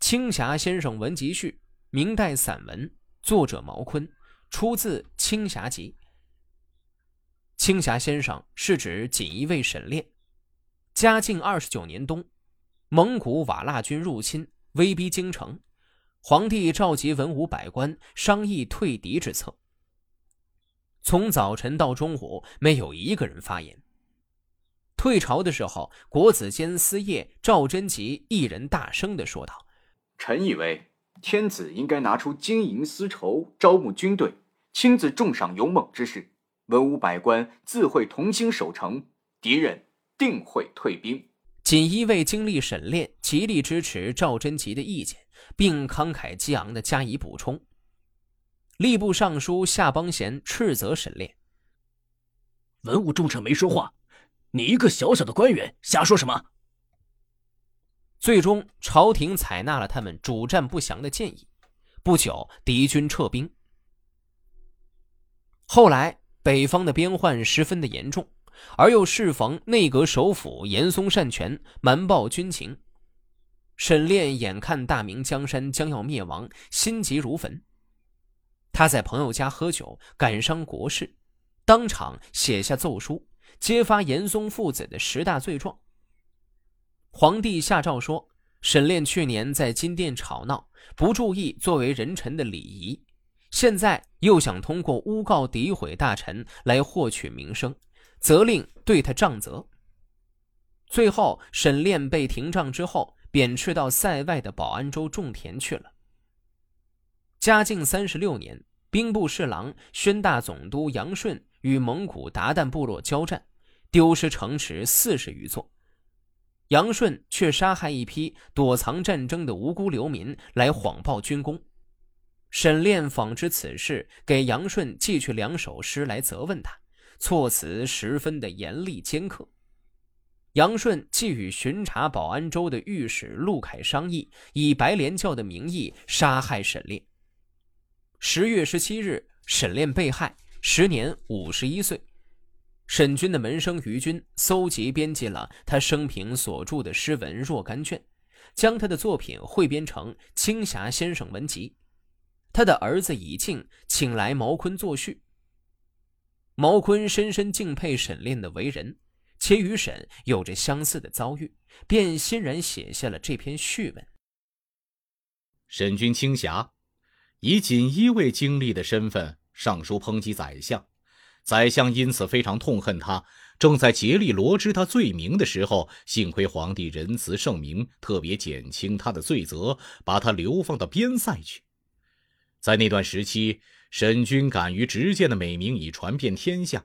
青霞先生文集序，明代散文，作者毛坤，出自《青霞集》。青霞先生是指锦衣卫沈炼。嘉靖二十九年冬，蒙古瓦剌军入侵，威逼京城，皇帝召集文武百官商议退敌之策。从早晨到中午，没有一个人发言。退朝的时候，国子监司业赵贞吉一人大声的说道：“臣以为，天子应该拿出金银丝绸，招募军队，亲自重赏勇猛之士。”文武百官自会同心守城，敌人定会退兵。锦衣卫经历审炼，极力支持赵贞吉的意见，并慷慨激昂地加以补充。吏部尚书夏邦贤斥责沈炼：“文武重臣没说话，你一个小小的官员，瞎说什么？”最终，朝廷采纳了他们主战不降的建议。不久，敌军撤兵。后来。北方的边患十分的严重，而又适逢内阁首辅严嵩擅权，瞒报军情。沈炼眼看大明江山将要灭亡，心急如焚。他在朋友家喝酒，感伤国事，当场写下奏书，揭发严嵩父子的十大罪状。皇帝下诏说，沈炼去年在金殿吵闹，不注意作为人臣的礼仪。现在又想通过诬告、诋毁大臣来获取名声，责令对他杖责。最后，沈炼被停杖之后，贬斥到塞外的保安州种田去了。嘉靖三十六年，兵部侍郎、宣大总督杨顺与蒙古鞑靼部落交战，丢失城池四十余座，杨顺却杀害一批躲藏战争的无辜流民，来谎报军功。沈炼仿知此事，给杨顺寄去两首诗来责问他，措辞十分的严厉尖刻。杨顺既与巡查保安州的御史陆凯商议，以白莲教的名义杀害沈炼。十月十七日，沈炼被害，时年五十一岁。沈军的门生于军搜集编辑了他生平所著的诗文若干卷，将他的作品汇编成《青霞先生文集》。他的儿子以敬请来毛坤作序。毛坤深深敬佩沈炼的为人，且与沈有着相似的遭遇，便欣然写下了这篇序文。沈君青霞，以锦衣卫经历的身份上书抨击宰相，宰相因此非常痛恨他，正在竭力罗织他罪名的时候，幸亏皇帝仁慈圣明，特别减轻他的罪责，把他流放到边塞去。在那段时期，沈君敢于直谏的美名已传遍天下。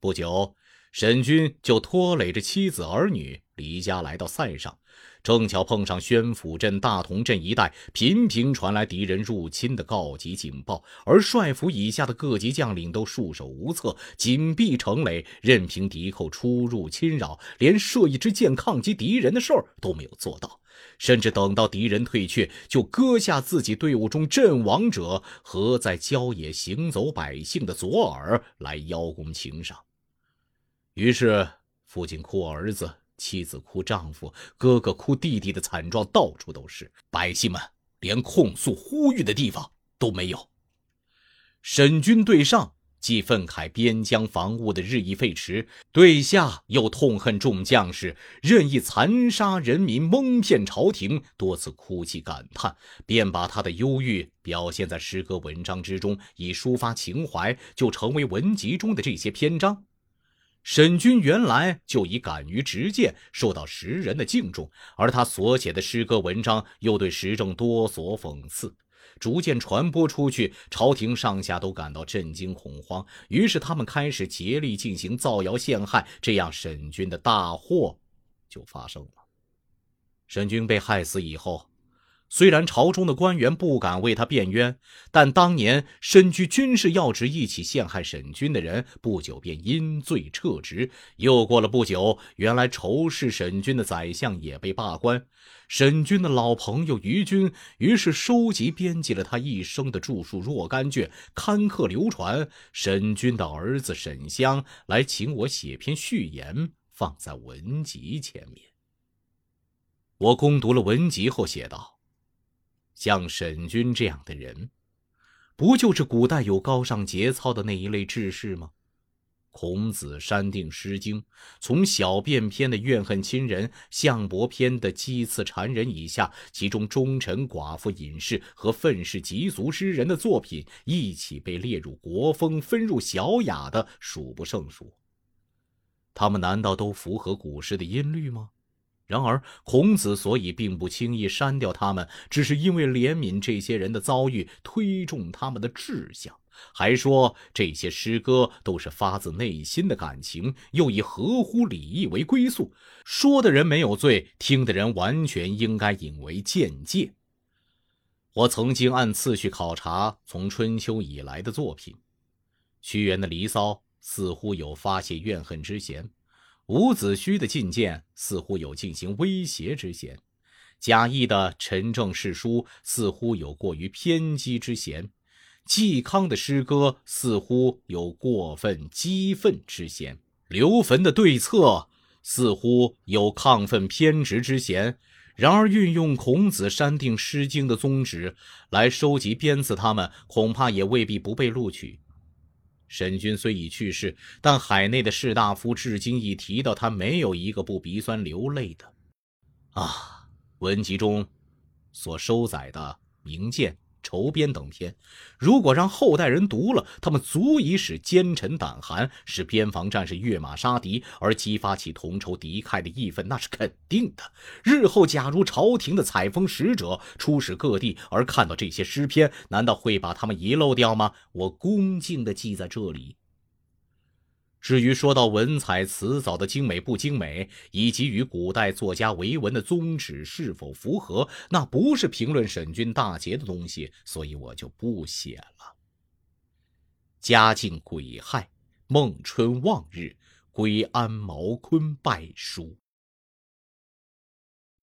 不久，沈军就拖累着妻子儿女离家来到塞上，正巧碰上宣府镇、大同镇一带频频传来敌人入侵的告急警报，而帅府以下的各级将领都束手无策，紧闭城垒，任凭敌寇出入侵扰，连射一支箭抗击敌人的事儿都没有做到。甚至等到敌人退却，就割下自己队伍中阵亡者和在郊野行走百姓的左耳来邀功请赏。于是，父亲哭儿子，妻子哭丈夫，哥哥哭弟弟的惨状到处都是，百姓们连控诉呼吁的地方都没有。沈军对上。既愤慨边疆防务的日益废弛，对下又痛恨众将士任意残杀人民、蒙骗朝廷，多次哭泣感叹，便把他的忧郁表现在诗歌文章之中，以抒发情怀，就成为文集中的这些篇章。沈君原来就以敢于直谏受到时人的敬重，而他所写的诗歌文章又对时政多所讽刺。逐渐传播出去，朝廷上下都感到震惊恐慌，于是他们开始竭力进行造谣陷害，这样沈军的大祸就发生了。沈军被害死以后。虽然朝中的官员不敢为他辩冤，但当年身居军事要职一起陷害沈君的人，不久便因罪撤职。又过了不久，原来仇视沈君的宰相也被罢官。沈君的老朋友于军于是收集编辑了他一生的著述若干卷，刊刻流传。沈君的儿子沈香来请我写篇序言，放在文集前面。我攻读了文集后，写道。像沈君这样的人，不就是古代有高尚节操的那一类志士吗？孔子删定《诗经》，从小便篇的怨恨亲人、相伯篇的讥刺谗人以下，其中忠臣、寡妇、隐士和愤世嫉俗诗人的作品一起被列入国风、分入小雅的数不胜数。他们难道都符合古诗的音律吗？然而，孔子所以并不轻易删掉他们，只是因为怜悯这些人的遭遇，推重他们的志向。还说这些诗歌都是发自内心的感情，又以合乎礼义为归宿。说的人没有罪，听的人完全应该引为鉴戒。我曾经按次序考察从春秋以来的作品，屈原的《离骚》似乎有发泄怨恨之嫌，伍子胥的进谏似乎有进行威胁之嫌，贾谊的《陈政事书》似乎有过于偏激之嫌。嵇康的诗歌似乎有过分激愤之嫌，刘坟的对策似乎有亢奋偏执之嫌。然而，运用孔子删定《诗经》的宗旨来收集鞭策他们，恐怕也未必不被录取。沈君虽已去世，但海内的士大夫至今一提到他，没有一个不鼻酸流泪的。啊，文集中所收载的名剑。筹编等篇，如果让后代人读了，他们足以使奸臣胆寒，使边防战士跃马杀敌，而激发起同仇敌忾的义愤，那是肯定的。日后假如朝廷的采风使者出使各地，而看到这些诗篇，难道会把他们遗漏掉吗？我恭敬地记在这里。至于说到文采词藻的精美不精美，以及与古代作家为文的宗旨是否符合，那不是评论沈君大捷的东西，所以我就不写了。嘉靖癸亥，孟春望日，归安毛坤拜书。